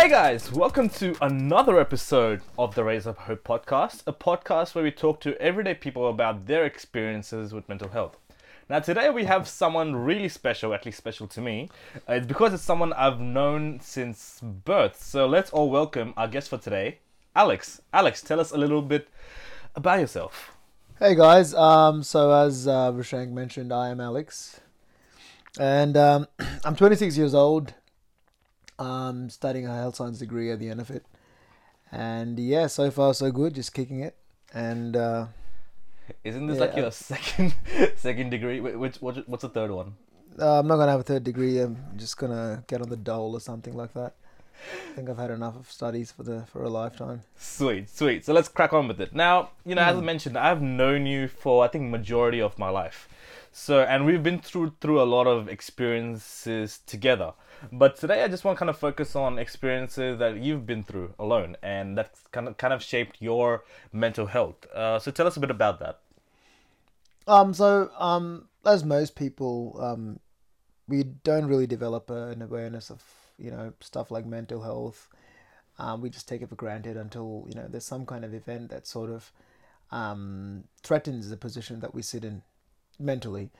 Hey guys, welcome to another episode of the Raise Up Hope podcast, a podcast where we talk to everyday people about their experiences with mental health. Now, today we have someone really special, at least special to me. Uh, it's because it's someone I've known since birth. So let's all welcome our guest for today, Alex. Alex, tell us a little bit about yourself. Hey guys, um, so as uh, Rashank mentioned, I am Alex, and um, I'm 26 years old. Um, studying a health science degree at the end of it, and yeah, so far so good, just kicking it. And uh, Isn't this Yeah, like your uh, second second degree? Wh- Which, what's the third one? uh, I'm not gonna have a third degree. I'm just gonna get on the dole or something like that. I think I've had enough of studies for the for a lifetime. Sweet, sweet. So let's crack on with it. Now, you know, as I Mm. mentioned, I've known you for I think majority of my life. So, and we've been through through a lot of experiences together. But today I just want to kind of focus on experiences that you've been through alone and that's kind of kind of shaped your mental health. Uh, so tell us a bit about that. Um, so um, as most people, um, we don't really develop an awareness of you know stuff like mental health. Um, we just take it for granted until you know there's some kind of event that sort of um, threatens the position that we sit in mentally.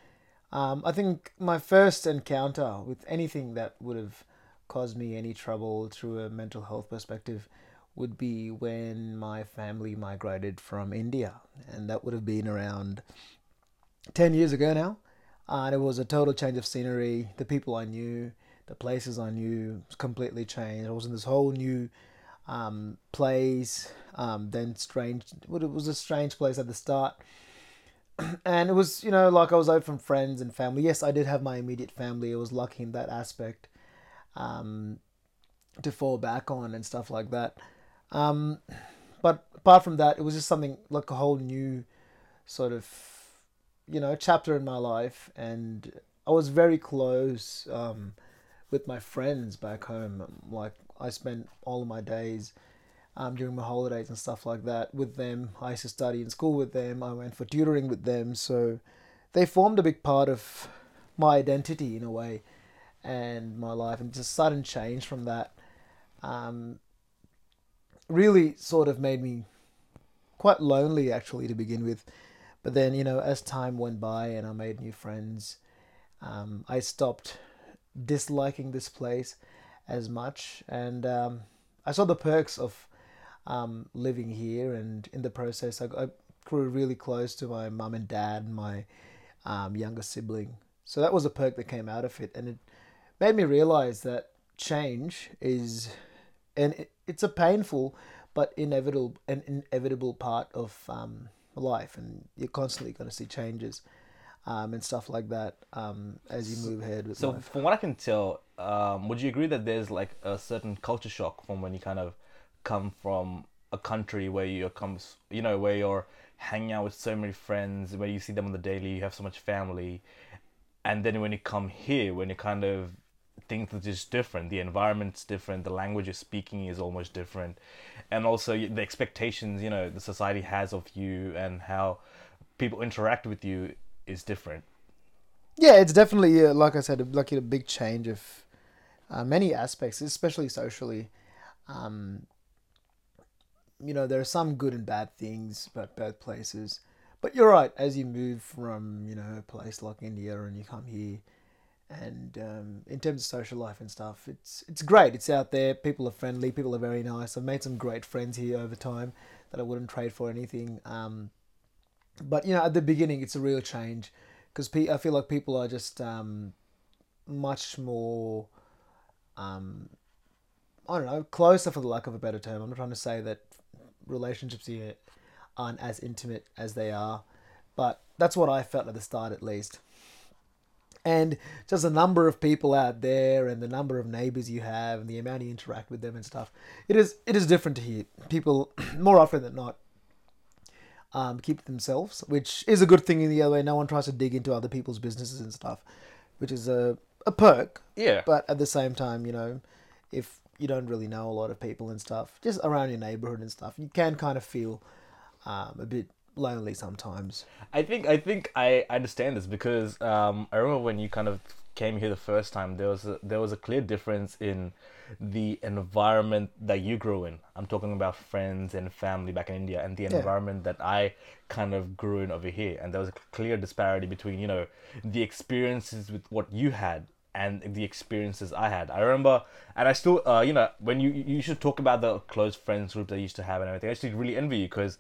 Um, I think my first encounter with anything that would have caused me any trouble through a mental health perspective would be when my family migrated from India, and that would have been around 10 years ago now. Uh, and it was a total change of scenery. The people I knew, the places I knew completely changed. I was in this whole new um, place. Um, then strange, it was a strange place at the start. And it was, you know, like I was out from friends and family. Yes, I did have my immediate family. I was lucky in that aspect um, to fall back on and stuff like that. Um, but apart from that, it was just something like a whole new sort of you know chapter in my life and i was very close um, with my friends back home like i spent all of my days um, during my holidays and stuff like that with them. I used to study in school with them. I went for tutoring with them. So they formed a big part of my identity in a way and my life and just sudden change from that um, really sort of made me quite lonely actually to begin with. But then, you know, as time went by and I made new friends, um, I stopped disliking this place as much. And um, I saw the perks of um, living here. And in the process, I, I grew really close to my mum and dad and my um, younger sibling. So that was a perk that came out of it. And it made me realize that change is, and it, it's a painful but inevitable, an inevitable part of um, life and you're constantly going to see changes um, and stuff like that um, as you move ahead with So, life. from what I can tell, um, would you agree that there's like a certain culture shock from when you kind of come from a country where you comes, you know, where you're hanging out with so many friends, where you see them on the daily, you have so much family, and then when you come here, when you kind of things are just different, the environment's different, the language you're speaking is almost different, and also the expectations, you know, the society has of you and how people interact with you is different. Yeah, it's definitely, uh, like I said, like a big change of uh, many aspects, especially socially. Um, you know, there are some good and bad things about both places. But you're right, as you move from, you know, a place like India and you come here, and um, in terms of social life and stuff, it's it's great. It's out there. People are friendly. People are very nice. I've made some great friends here over time that I wouldn't trade for anything. Um, but you know, at the beginning, it's a real change because pe- I feel like people are just um, much more. Um, I don't know, closer for the lack of a better term. I'm not trying to say that relationships here aren't as intimate as they are, but that's what I felt at the start, at least. And just the number of people out there and the number of neighbors you have and the amount you interact with them and stuff it is it is different to here. People more often than not um, keep themselves which is a good thing in the other way. No one tries to dig into other people's businesses and stuff which is a, a perk. Yeah. but at the same time you know if you don't really know a lot of people and stuff just around your neighborhood and stuff you can kind of feel um, a bit lonely sometimes I think I think I understand this because um, I remember when you kind of came here the first time, there was a, there was a clear difference in the environment that you grew in. I'm talking about friends and family back in India, and the Yeah. environment that I kind of grew in over here. And there was a clear disparity between you know the experiences with what you had and the experiences I had. I remember, and I still, uh, you know, when you you should talk about the close friends group that you used to have and everything. I actually really envy you because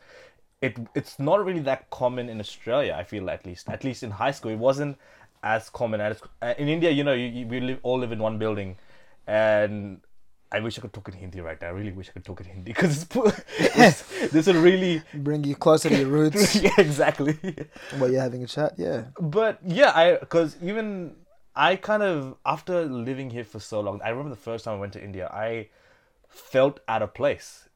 it it's not really that common in Australia. I feel at least at least in high school it wasn't as common as uh, in India. You know, you, you, we live all live in one building, and I wish I could talk in Hindi right now. I really wish I could talk in Hindi because it's, this will really Bring you closer to your roots yeah exactly. while you're having a chat. Yeah. But yeah, I because even I kind of after living here for so long, I remember the first time I went to India, I felt out of place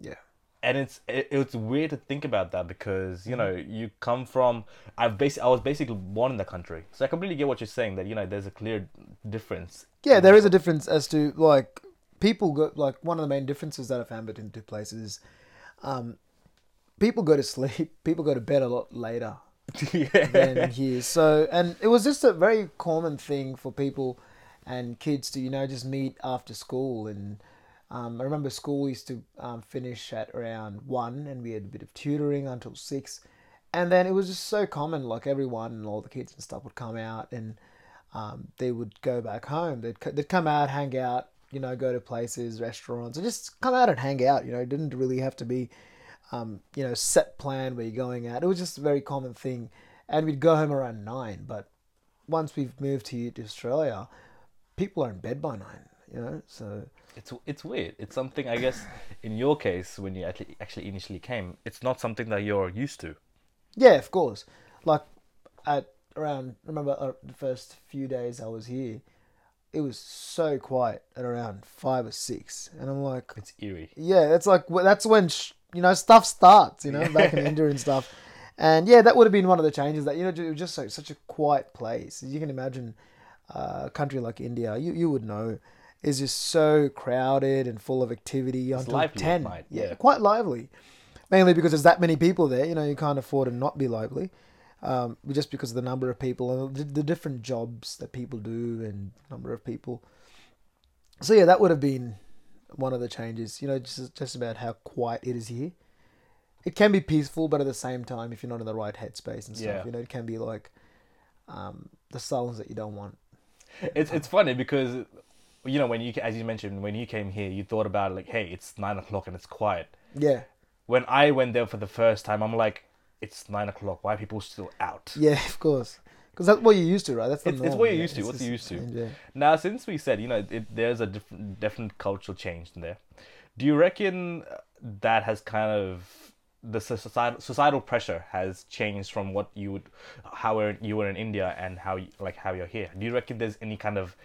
Yeah. and it's it, it's weird to think about that because you know you come from I've basic I was basically born in the country, so I completely get what you're saying that you know there's a clear difference. Yeah, there is a difference as to like people go like one of the main differences that I found between the two places. Um, people go to sleep. People go to bed a lot later yeah. than here. So, and it was just a very common thing for people and kids to you know just meet after school. And um, I remember school used to um, finish at around one, and we had a bit of tutoring until six. And then it was just so common, like everyone and all the kids and stuff would come out and um, they would go back home. They'd, they'd come out, hang out, you know, go to places, restaurants, and just come out and hang out. You know, it didn't really have to be, um, you know, set plan where you're going out. It was just a very common thing. And we'd go home around nine. But once we've moved here to Australia, people are in bed by nine, you know, so. It's it's weird. It's something I guess in your case when you actually actually initially came, it's not something that you're used to. Yeah, of course. Like at around, remember uh, the first few days I was here, it was so quiet at around five or six, and I'm like, It's eerie. yeah, that's like that's when sh- you know stuff starts, you know, back in India and stuff, and yeah, that would have been one of the changes that you know it was just so, such a quiet place. You can imagine uh, a country like India, you you would know, is just so crowded and full of activity until lively at ten. night, yeah, yeah. quite lively. Mainly because there's that many people there, you know, you can't afford to not be lively. Um, just because of the number of people and the, the different jobs that people do and number of people. So yeah, that would have been one of the changes. You know, just just about how quiet it is here. It can be peaceful, but at the same time, if you're not in the right headspace and stuff, Yeah. you know, it can be like um, the silence that you don't want. It's it's funny because you know when you as you mentioned when you came here, you thought about like, hey, it's nine o'clock and it's quiet. Yeah, When I went there for the first time, I'm like, it's nine o'clock. Why are people still out? yeah, of course, because that's what you're used to, right? That's the It's- it's what you're yeah. used to, It's what you're used to. change, yeah. Now, since we said, you know, it, there's a different, definite cultural change in there, do you reckon that has kind of the societal societal pressure has changed from what you would, how you were in India and how you- like how you're here? Do you reckon there's any kind of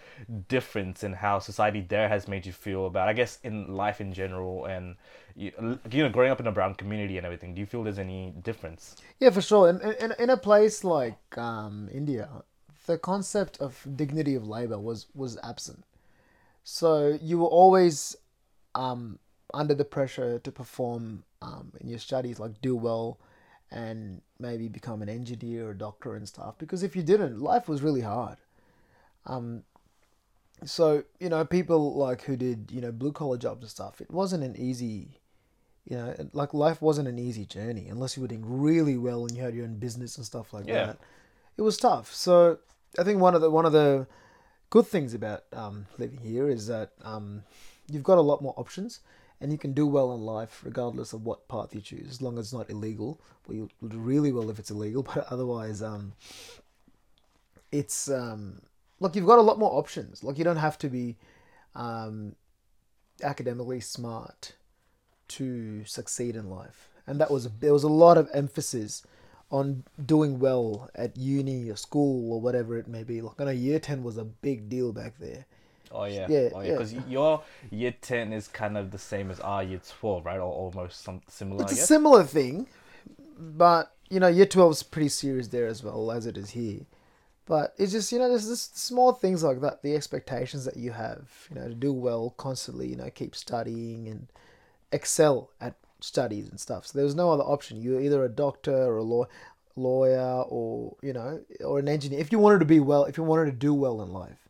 difference in how society there has made you feel about, I guess, in life in general and you, you know, growing up in a brown community and everything? Do you feel there's any difference? Yeah, for sure. In, in, in a place like um, India, the concept of dignity of labor was, was absent. So you were always um, under the pressure to perform um, in your studies, like do well and maybe become an engineer or doctor and stuff. Because if you didn't, life was really hard. Um, so, you know, people like who did, you know, blue collar jobs and stuff, it wasn't an easy you know, like life wasn't an easy journey unless you were doing really well and you had your own business and stuff like Yeah. that. It was tough. So I think one of the one of the good things about um, living here is that um, you've got a lot more options and you can do well in life regardless of what path you choose, as long as it's not illegal. Well, you'll do really well if it's illegal, but otherwise, um, it's um, look, you've got a lot more options. Like you don't have to be um, academically smart to succeed in life, and that was there was a lot of emphasis on doing well at uni or school or whatever it may be. Like I know year ten was a big deal back there. Oh yeah, Yeah, oh yeah. Because your year ten is kind of the same as our year twelve, right? Or almost some similar. It's a similar thing, but you know, year twelve is pretty serious there as well as it is here. But it's just you know, there's just small things like that, the expectations that you have, you know, to do well constantly, you know, keep studying and excel at studies and stuff. So there was no other option. You're either a doctor or a lawyer. lawyer or you know or an engineer if you wanted to be well if you wanted to do well in life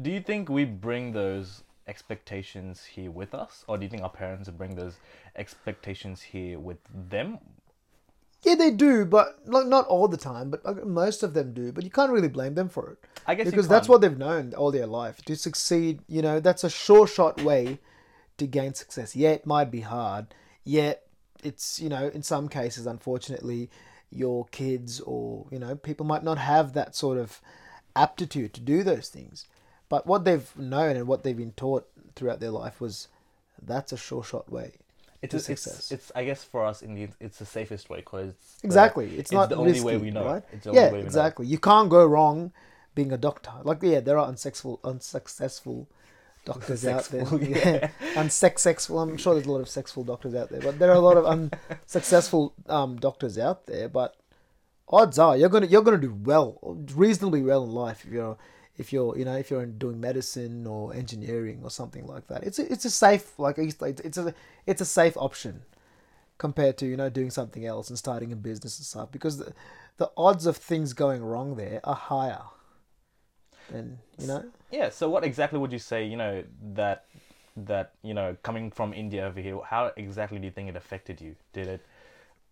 Do you think we bring those expectations here with us, or do you think our parents bring those expectations here with them? yeah they do but like not all the time but most of them do but you can't really blame them for it. I guess because that's what they've known all their life. To succeed you know that's a sure shot way to gain success. Yeah it might be hard. Yet it's you know in some cases unfortunately your kids or you know people might not have that sort of aptitude to do those things but what they've known and what they've been taught throughout their life was that's a sure shot way It's, it's, success. it's I guess for us it's the safest way because the- Exactly. It's, not the only risky, way we know. right? It's the only yeah, way we know. exactly. You can't go wrong being a doctor. Like yeah, there are unsuccessful unsuccessful doctors out there. Sexful, Yeah. Unsuccessful. I'm sure there's a lot of sexful doctors out there, but there are a lot of unsuccessful um, doctors out there. But odds are you're gonna you're gonna do well, reasonably well in life if you're if you're you know if you're doing medicine or engineering or something like that. It's a, it's a safe like it's a it's a safe option compared to you know doing something else and starting a business and stuff because the, the odds of things going wrong there are higher than you know Yeah. So what exactly would you say? You know that that you know coming from India over here, how exactly do you think it affected you? Did it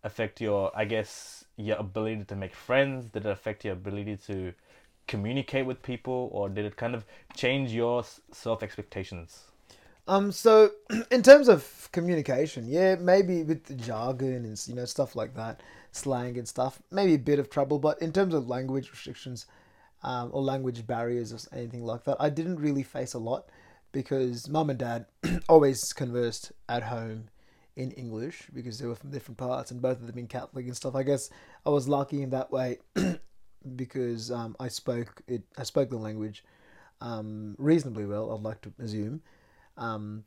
affect your, I guess, your ability to make friends? Did it affect your ability to communicate with people, or did it kind of change your self expectations? um so in terms of communication yeah maybe with the jargon and you know stuff like that slang and stuff maybe a bit of trouble but in terms of language restrictions um, or language barriers or anything like that i didn't really face a lot because mum and dad always conversed at home in English because they were from different parts and both of them in Catholic and stuff. I guess I was lucky in that way because um, I spoke it. I spoke the language um, reasonably well. I'd like to assume, um,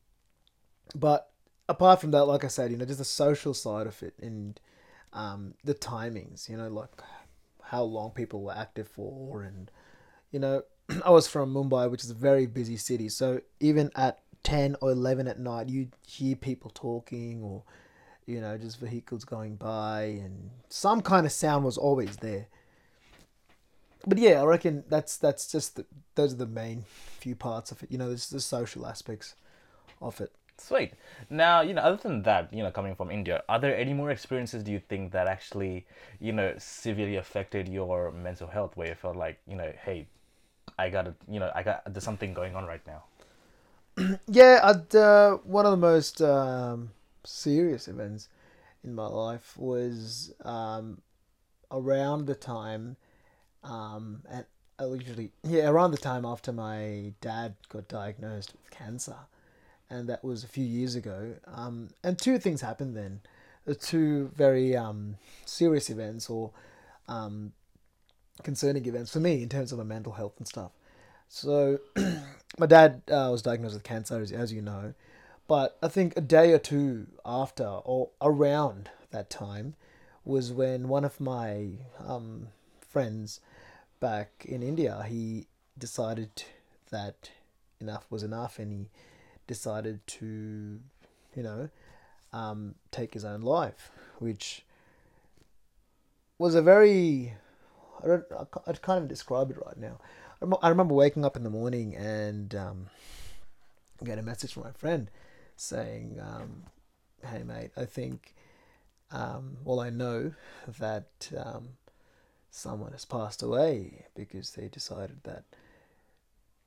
but apart from that, like I said, you know, just the social side of it and um, the timings. You know, like how long people were active for, and you know, I was from Mumbai, which is a very busy city. So even at 10 or 11 at night, you hear people talking or, you know, just vehicles going by and some kind of sound was always there. But yeah, I reckon that's that's just the, those are the main few parts of it. You know, there's the social aspects of it. Sweet. Now, you know, other than that, you know, coming from India, are there any more experiences do you think that actually, you know, severely affected your mental health where you felt like, you know, hey, I got to, you know, I got, there's something going on right now? Yeah, I'd, uh, one of the most um, serious events in my life was um, around the time, um, and usually yeah around the time after my dad got diagnosed with cancer, and that was a few years ago. Um, and two things happened then, the two very um, serious events or um, concerning events for me in terms of my mental health and stuff. So, my dad uh, was diagnosed with cancer, as, as you know, but I think a day or two after or around that time was when one of my um, friends back in India he decided that enough was enough, and he decided to, you know, um, take his own life, which was a very I don't I can't even describe it right now. I remember waking up in the morning and um, get a message from my friend saying, um, "Hey mate, I think, um, well, I know that um, someone has passed away because they decided that,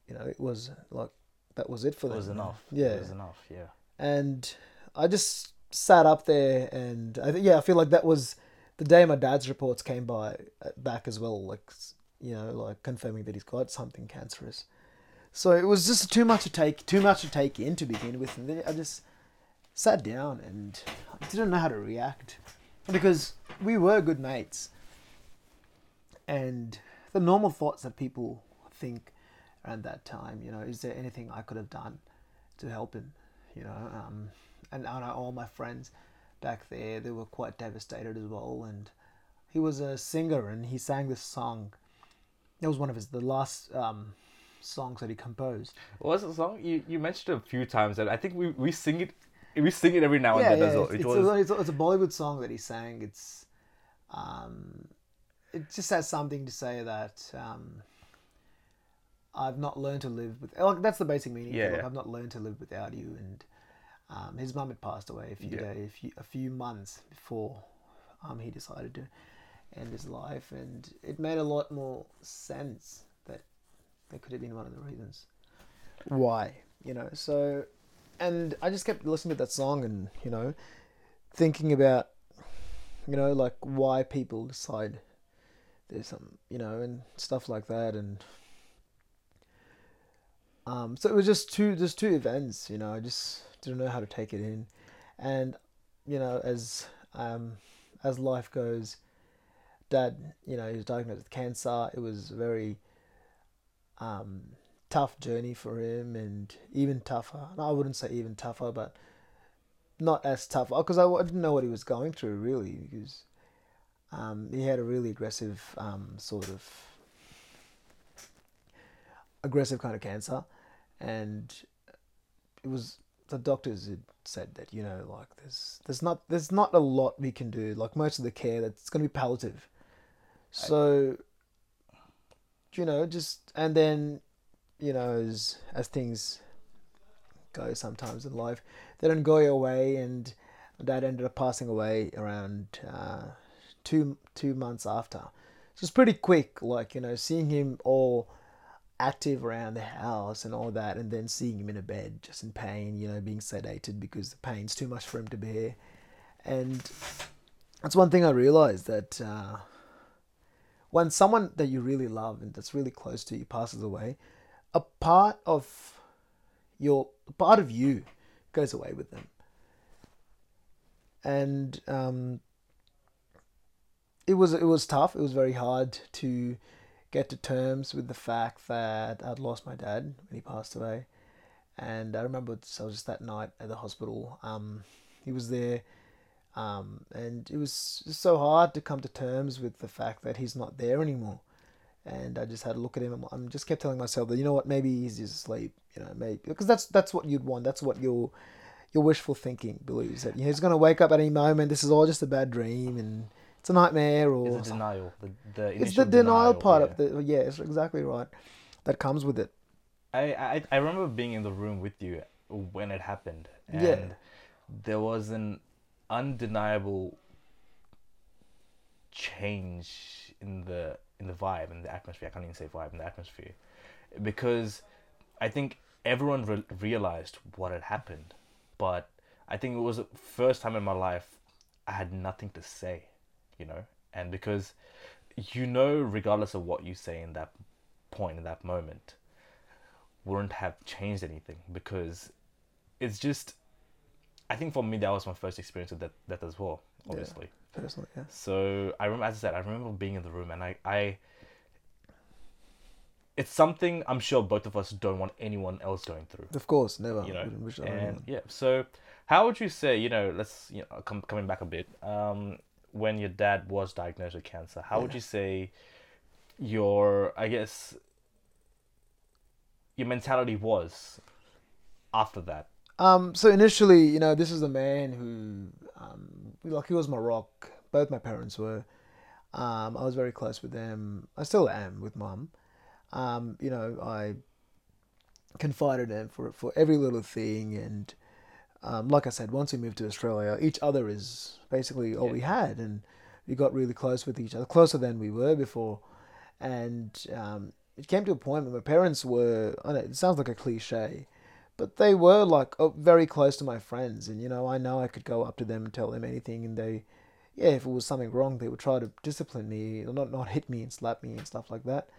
you know, it was like that was it for them. It was enough. Yeah, It was enough, yeah. and I just sat up there and I think yeah I feel like that was the day my dad's reports came by uh, back as well like you know like confirming that he's got something cancerous so it was just too much to take too much to take in to begin with and then I just sat down and I didn't know how to react because we were good mates and the normal thoughts that people think around that time you know is there anything I could have done to help him you know um, and I know all my friends back there they were quite devastated as well and he was a singer and he sang this song it was one of his the last um, songs that he composed What was the song? You you mentioned it a few times, and I think we, we sing it we sing it every now and then as well. it's, It was a, it's, a, it's a Bollywood song that he sang it's um, it just has something to say that um, I've not learned to live with. Like, that's the basic meaning. Yeah, Like. I've not learned to live without you. And um, his mum had passed away a few Yeah. days, a few, a few months before um, he decided to end his life, and it made a lot more sense that that could have been one of the reasons why. You know, so and I just kept listening to that song and you know thinking about you know like why people decide there's some you know and stuff like that and um so it was just two just two events you know I just didn't know how to take it in. And you know as um as life goes dad you know he was diagnosed with cancer. It was a very um tough journey for him and even tougher. No, I wouldn't say even tougher but not as tough because I, I didn't know what he was going through really because um, he had a really aggressive um, sort of aggressive kind of cancer. And it was the doctors had said that you know like there's there's not there's not a lot we can do. Like most of the care that's going to be palliative. So you know just and then you know as as things go sometimes in life they don't go your way and dad ended up passing away around uh, two two months after. So it's pretty quick like you know seeing him all active around the house and all that and then seeing him in a bed just in pain you know being sedated because the pain's too much for him to bear. And that's one thing i realized that uh, when someone that you really love and that's really close to you passes away a part of your part of you goes away with them. And um, it was it was tough. It was very hard to get to terms with the fact that I'd lost my dad when he passed away, and I remember so I was just that night at the hospital. Um, he was there, um, and it was so hard to come to terms with the fact that he's not there anymore. And I just had a look at him. and I just kept telling myself that you know what, maybe he's just asleep. You know, maybe because that's that's what you'd want. That's what your your wishful thinking believes that you know, he's going to wake up at any moment. This is all just a bad dream and it's a nightmare or It's the denial. The, the it's the denial, part yeah. of the yeah, it's exactly right. That comes with it. I, I I remember being in the room with you when it happened, and Yeah. there was an undeniable change in the in the vibe in the atmosphere. I can't even say vibe in the atmosphere, because I think everyone re- realized what had happened, but I think it was the first time in my life I had nothing to say, you know, and because you know, regardless of what you say in that point in that moment, wouldn't have changed anything because it's just I think for me that was my first experience with that that as well, Yeah. obviously. Personally, yeah. So I remember, as I said, I remember being in the room, and I, I, it's something I'm sure both of us don't want anyone else going through, Of course, never. you know. Wouldn't wish that on And anyone. yeah, so how would you say, you know, let's you know, come coming back a bit, um, when your dad was diagnosed with cancer, how would you say your, I guess, your mentality was after that? Um, so initially, you know, this is a man who, um, like he was my rock. Both my parents were. Um, I was very close with them. I still am with mum. Um, you know, I confided in for for every little thing, and um, like I said, once we moved to Australia, each other is basically all we had, and we got really close with each other, closer than we were before. And um, it came to a point where my parents were. I know it sounds like a cliche, but they were like oh, very close to my friends, and you know, I know I could go up to them and tell them anything, and they, yeah, if it was something wrong, they would try to discipline me, or not not hit me and slap me and stuff like that.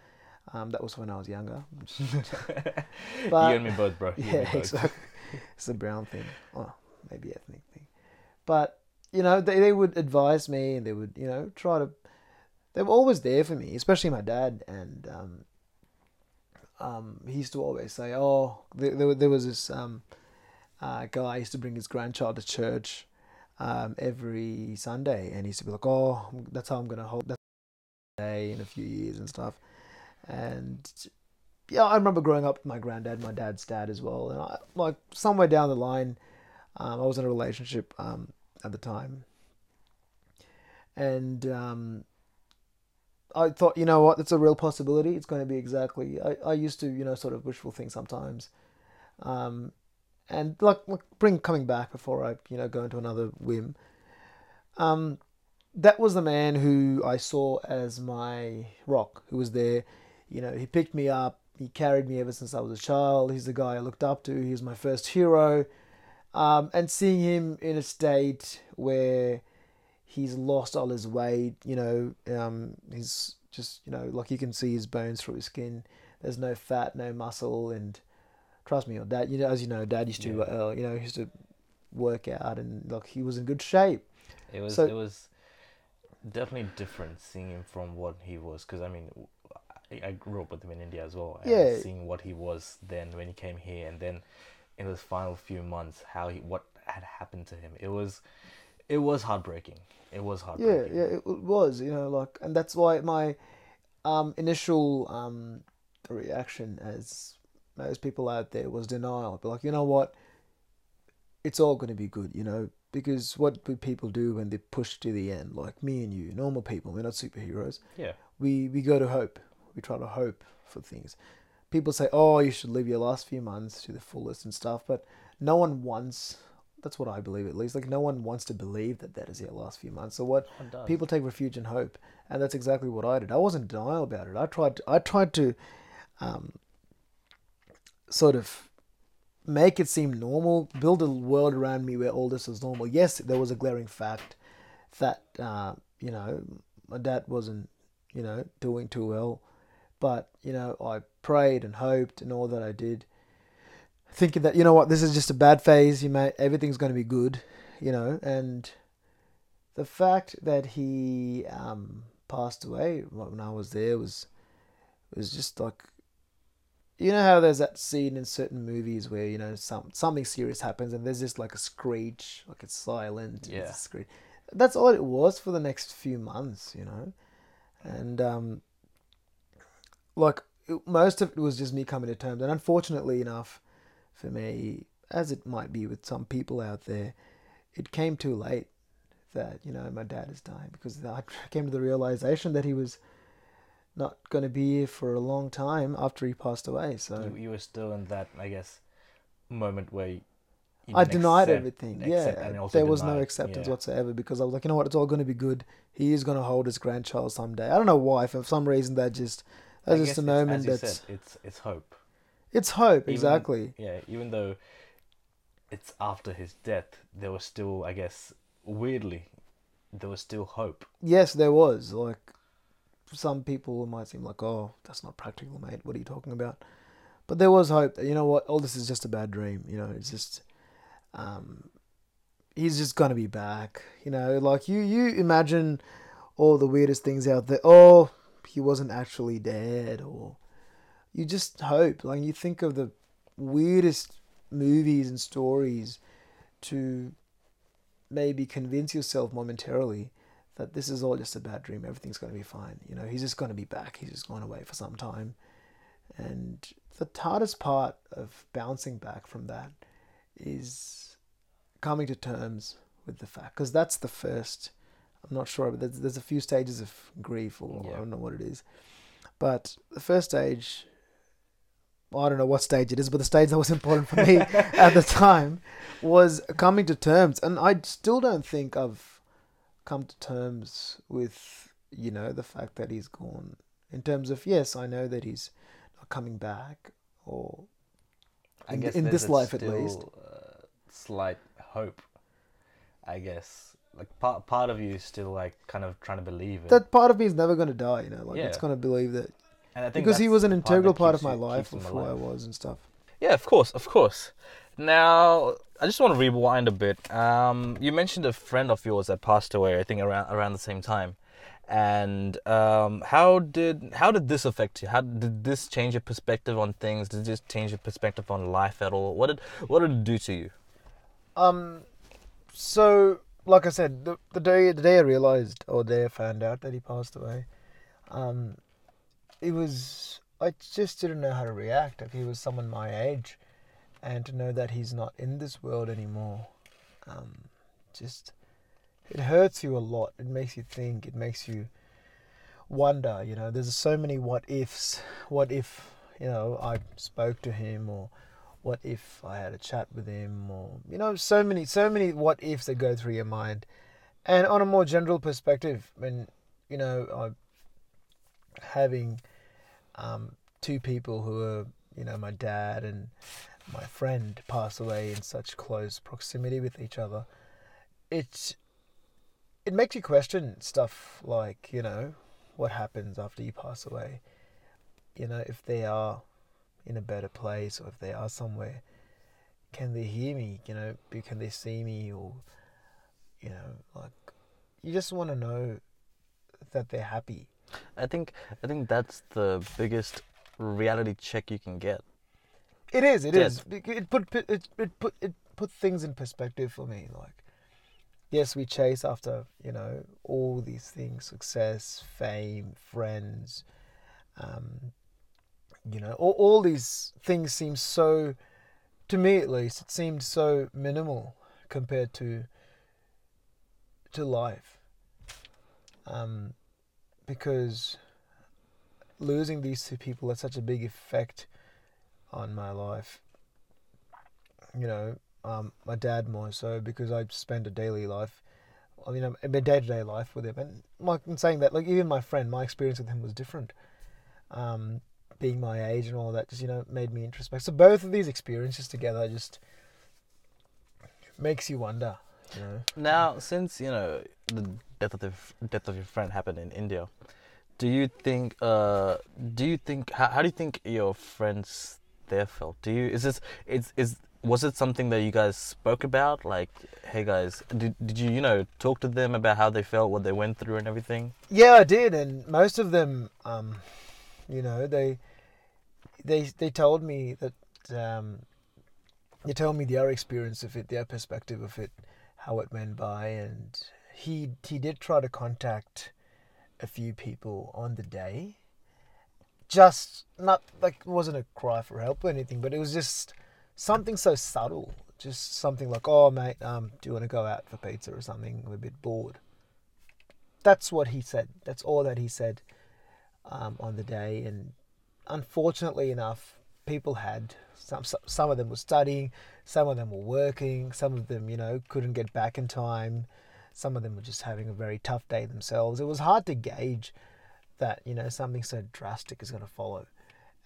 Um, that was when I was younger. But- you and me both, bro. You Yeah, both. exactly. It's a brown thing. Oh, maybe ethnic thing. But, you know, they, they would advise me and they would, you know, try to. They were always there for me, especially my dad. And um, um, he used to always say, oh, there, there, there was this um, uh, guy used to bring his grandchild to church um, every Sunday. And he used to be like, oh, that's how I'm going to hold that day in a few years and stuff. And yeah, I remember growing up with my granddad, my dad's dad as well, and I, like somewhere down the line, um, I was in a relationship um, at the time, and um, I thought, you know what, it's a real possibility. It's going to be exactly. I, I used to, you know, sort of wishful think sometimes, um, and like, like bring coming back before I, you know, go into another whim. Um, that was the man who I saw as my rock, who was there. You know, he picked me up. He carried me ever since I was a child. He's the guy I looked up to. He was my first hero. Um, and seeing him in a state where he's lost all his weight, you know, um, he's just, you know, like you can see his bones through his skin. There's no fat, no muscle, and trust me, your dad, you know, as you know, dad used to, Yeah. uh, you know, he used to work out, and like he was in good shape. It was So- it was definitely different seeing him from what he was because I mean I, grew up with him in India as well. And Yeah. Seeing what he was then when he came here and then in those final few months how he what had happened to him. It was it was heartbreaking. It was heartbreaking. yeah, yeah, it was, you know, like, and that's why my um, initial um, reaction, as most people out there, was denial. But like, you know what? It's all going to be good, you know, because what do people do when they push to the end? Like me and you, normal people, we're not superheroes. Yeah. We we go to hope. We try to hope for things. People say, "Oh, you should live your last few months to the fullest and stuff," but no one wants. That's what I believe, at least. Like no one wants to believe that that is their last few months. So what people take refuge in hope, and that's exactly what I did. I wasn't in denial about it. I tried. To, I tried to, um, sort of make it seem normal, build a world around me where all this was normal. Yes, there was a glaring fact that uh, you know my dad wasn't you know doing too well, but you know I prayed and hoped and all that I did, thinking that you know what this is just a bad phase. You may everything's going to be good, you know, and the fact that he um, passed away when I was there was was just like you know how there's that scene in certain movies where you know some something serious happens and there's just like a screech, like it's silent. it's Yeah. a screech. That's all it was for the next few months, you know, and um, like it, most of it was just me coming to terms. And unfortunately enough, for me, as it might be with some people out there, it came too late that you know my dad is dying because I came to the realization that he was not going to be here for a long time after he passed away. So you, you were still in that I guess moment where I denied accept- everything. accept yeah, there was no acceptance yeah. whatsoever because I was like, you know what, it's all going to be good. He is going to hold his grandchild someday. I don't know why. For some reason, that just that's just a moment that's said, it's it's hope. it's hope Even- exactly. Yeah, even though it's after his death, there was still, I guess, weirdly, there was still hope. Yes, there was like some people might seem like, oh, that's not practical, mate. What are you talking about? But there was hope that you know what, all this is just a bad dream. You know, it's just, um, he's just gonna be back. You know, like you you imagine all the weirdest things out there. Oh, he wasn't actually dead, or you just hope. Like you think of the weirdest movies and stories to maybe convince yourself momentarily that this is all just a bad dream. Everything's going to be fine. You know, he's just going to be back. He's just going away for some time. And the hardest part of bouncing back from that is coming to terms with the fact, because that's the first. I'm not sure, but there's, there's a few stages of grief, or Yeah. I don't know what it is. But the first stage, I don't know what stage it is, but the stage that was important for me at the time was coming to terms. And I still don't think I've come to terms with, you know, the fact that he's gone. In terms of, yes, I know that he's not coming back, or I In- guess in this life at least. Uh, slight hope, I guess. Like part part of you is still like kind of trying to believe it. that part of me is never going to die, you know, like it's Yeah. going to believe that. and I think Because he that's was an the integral that part of keeps my you- life keeps of him who I alive. was and stuff. Yeah, of course, of course. Now, I just want to rewind a bit. Um, you mentioned a friend of yours that passed away. I think around around the same time. And um, how did how did this affect you? How did this change your perspective on things? Did this change your perspective on life at all? What did what did it do to you? Um, so like I said, the, the day the day I realized or the day I found out that he passed away, um, it was I just didn't know how to react. If he was someone my age, and to know that he's not in this world anymore, um, just it hurts you a lot. It makes you think. It makes you wonder. You know, there's so many what ifs. What if you know I spoke to him, or what if I had a chat with him, or you know, so many, so many what ifs that go through your mind. And on a more general perspective, when you know, I'm having um, two people who are, you know, my dad and my friend pass away in such close proximity with each other, it it makes you question stuff like, you know, what happens after you pass away. You know, if they are in a better place or if they are somewhere, can they hear me? You know, can they see me? Or, you know, like, you just want to know that they're happy. I think I think that's the biggest reality check you can get. It is. It yes. is. It put it, it put it put things in perspective for me. Like, yes, we chase after you know all these things: success, fame, friends. Um, you know, all, all these things seem so, to me at least, it seemed so minimal compared to to life. Um, because losing these two people had such a big effect on my life. You know, um, my dad more so because I spend a daily life, I mean, a day to day life with him. And like in saying that, like even my friend, my experience with him was different. Um, being my age and all that just you know made me introspect. So both of these experiences together just makes you wonder. You know? Now, since you know the death of the death of your friend happened in India, do you think? Uh, do you think? How, how do you think your friends there felt? Do you? Is this? Is is was it something that you guys spoke about? Like, hey guys, did did you you know talk to them about how they felt, what they went through, and everything? Yeah, I did, and most of them, um, you know, they they they told me that um, they told me their experience of it, their perspective of it, how it went by, and he he did try to contact a few people on the day. Just not like it wasn't a cry for help or anything, but it was just something so subtle. Just something like, "Oh, mate, um, do you want to go out for pizza or something? I'm a bit bored." That's what he said. That's all that he said um, on the day, and unfortunately enough, people had some. Some of them were studying, some of them were working, some of them, you know, couldn't get back in time. Some of them were just having a very tough day themselves. It was hard to gauge that you know something so drastic is going to follow,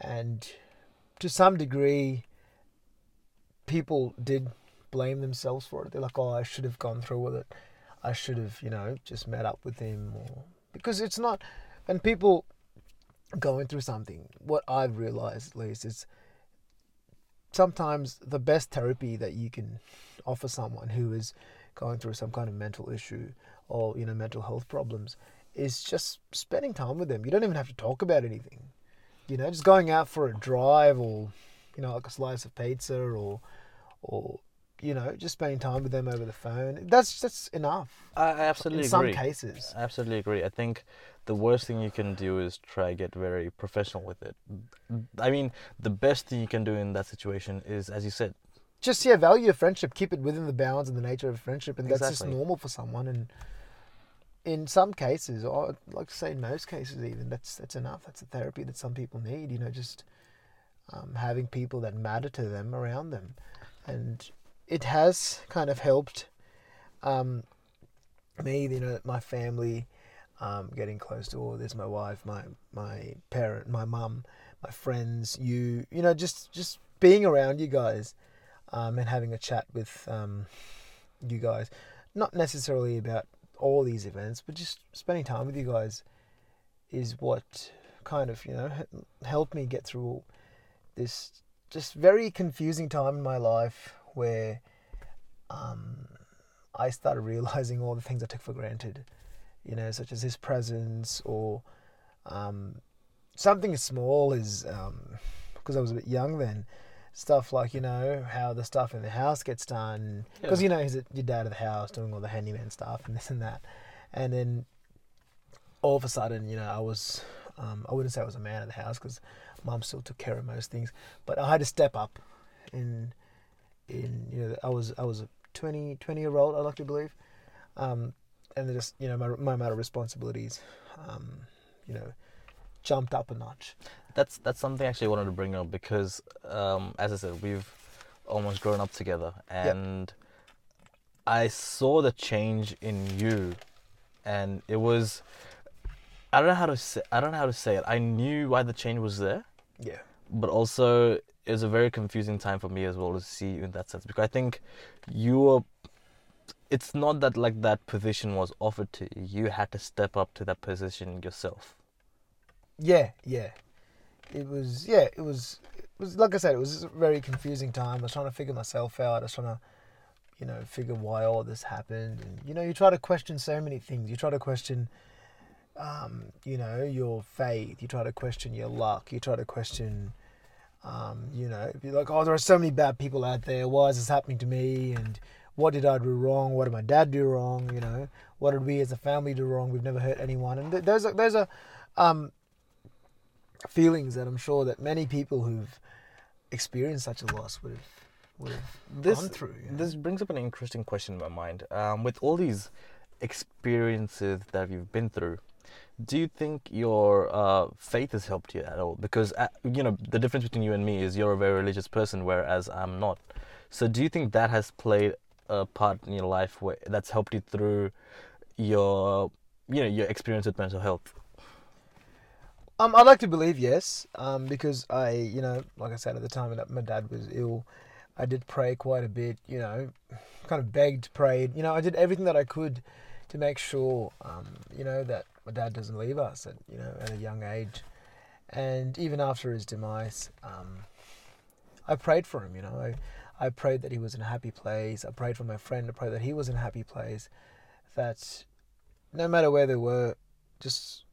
and to some degree, people did blame themselves for it. They're like, "Oh, I should have gone through with it. I should have, you know, just met up with him," or because it's not. And people going through something, what I've realized at least is sometimes the best therapy that you can offer someone who is going through some kind of mental issue or you know mental health problems is just spending time with them. You don't even have to talk about anything. You know, just going out for a drive or you know like a slice of pizza or or you know, just spending time with them over the phone. That's that's enough. I absolutely in agree. some cases. I absolutely agree. I think the worst thing you can do is try to get very professional with it. I mean, the best thing you can do in that situation is, as you said, just yeah, value your friendship, keep it within the bounds and the nature of friendship, and exactly. that's just normal for someone. And in some cases, or I'd like to say in most cases, even that's that's enough. That's a therapy that some people need. You know, just um, having people that matter to them around them, and it has kind of helped um, me, you know, my family, um, getting close to all this. My wife, my my parent, my mum, my friends, you, you know, just just being around you guys, um, and having a chat with um, you guys, not necessarily about all these events, but just spending time with you guys is what kind of you know helped me get through this just very confusing time in my life where um, I started realizing all the things I took for granted, you know, such as his presence or um, something as small as because um, I was a bit young then. Stuff like you know how the stuff in the house gets done because yeah. you know he's your dad of the house doing all the handyman stuff and this and that, and then all of a sudden you know I was um, I wouldn't say I was a man of the house because mum still took care of most things, but I had to step up in in you know I was I was a 20, 20 year old I like to believe, um, and just you know my my amount of responsibilities um, you know, jumped up a notch. That's that's something I actually wanted to bring up because, um, as I said, we've almost grown up together, and I saw the change in you, and it was. I don't know how to say. I don't know how to say it. I knew why the change was there, Yeah. But also it was a very confusing time for me as well to see you in that sense because I think you were. It's not that like that position was offered to you. You had to step up to that position yourself. Yeah, yeah. It was yeah, it was it was like I said, it was a very confusing time. I was trying to figure myself out. I was trying to, you know, figure why all this happened. And you know, you try to question so many things. You try to question um, you know, your faith, you try to question your luck, you try to question um, you know, you're like, oh, there are so many bad people out there. Why is this happening to me? And what did I do wrong? What did my dad do wrong? You know, what did we as a family do wrong? We've never hurt anyone. And th- those are those are um, feelings that I'm sure that many people who've experienced such a loss would have would have This- gone through. you know? This brings up an interesting question in my mind. Um, with all these experiences that you've been through, do you think your uh, faith has helped you at all? Because uh, you know the difference between you and me is you're a very religious person, whereas I'm not. So do you think that has played a part in your life where that's helped you through your you know your experience with mental health? Um, I'd like to believe yes, um, because I, you know, like I said at the time that my dad was ill, I did pray quite a bit. You know, kind of begged, prayed. You know, I did everything that I could to make sure, um, you know, that my dad doesn't leave us at, you know, at a young age. And even after his demise, um, I prayed for him. You know, I, I prayed that he was in a happy place. I prayed for my friend. I prayed that he was in a happy place. That no matter where they were, just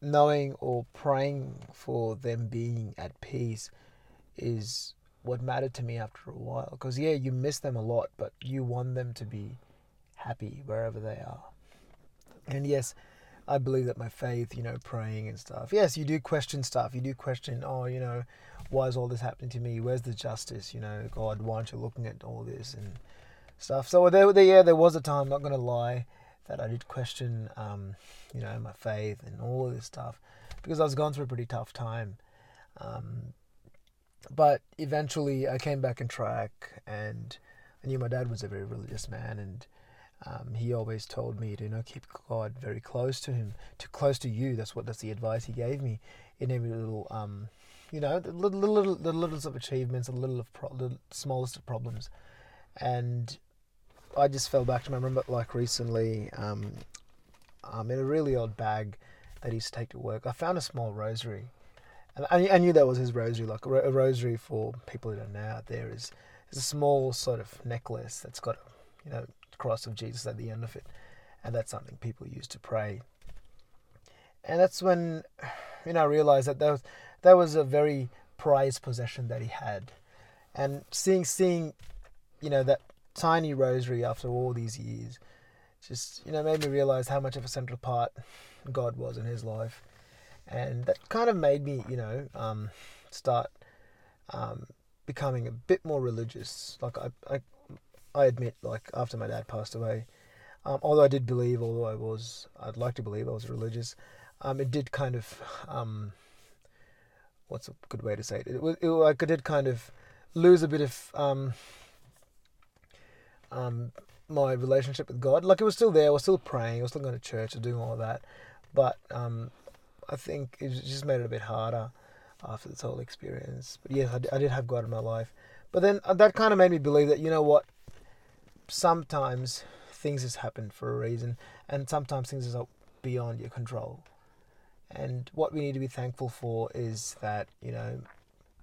knowing or praying for them being at peace is what mattered to me after a while. Because, yeah, you miss them a lot, but you want them to be happy wherever they are. And yes, I believe that my faith, you know, praying and stuff. Yes, you do question stuff. You do question, oh, you know, why is all this happening to me? Where's the justice? You know, God, why aren't you looking at all this and stuff? So there, there yeah, there was a time. Not gonna lie, that I did question, um, you know, my faith and all of this stuff because I was going through a pretty tough time. Um, but eventually, I came back on track, and I knew my dad was a very religious man, and um, he always told me to you know keep God very close to him, too close to you. That's what that's the advice he gave me in every little, um, you know, the little, little, the littlest of achievements, the little of pro- the smallest of problems, and I just fell back to my remember like recently, um, um, in a really old bag that he used to take to work. I found a small rosary, and I, I knew that was his rosary. Like a, rosary for people who don't know out there is is a small sort of necklace that's got you know cross of Jesus at the end of it, and that's something people use to pray. And that's when you know I realized that that was that was a very prized possession that he had, and seeing seeing you know that tiny rosary after all these years just you know made me realize how much of a central part God was in his life, and that kind of made me you know um, start um, becoming a bit more religious. Like I, I, I admit, like after my dad passed away, um, although I did believe, although I was, I'd like to believe I was religious, um, it did kind of, um, what's a good way to say it? It was, it, like I did kind of lose a bit of um, um, my relationship with God. Like it was still there. I was still praying. I was still going to church and doing all of that. But um, I think it just made it a bit harder after this whole experience. But yes, I did have God in my life. But then uh, that kind of made me believe that you know what, sometimes things just happen for a reason, and sometimes things are beyond your control. And what we need to be thankful for is that you know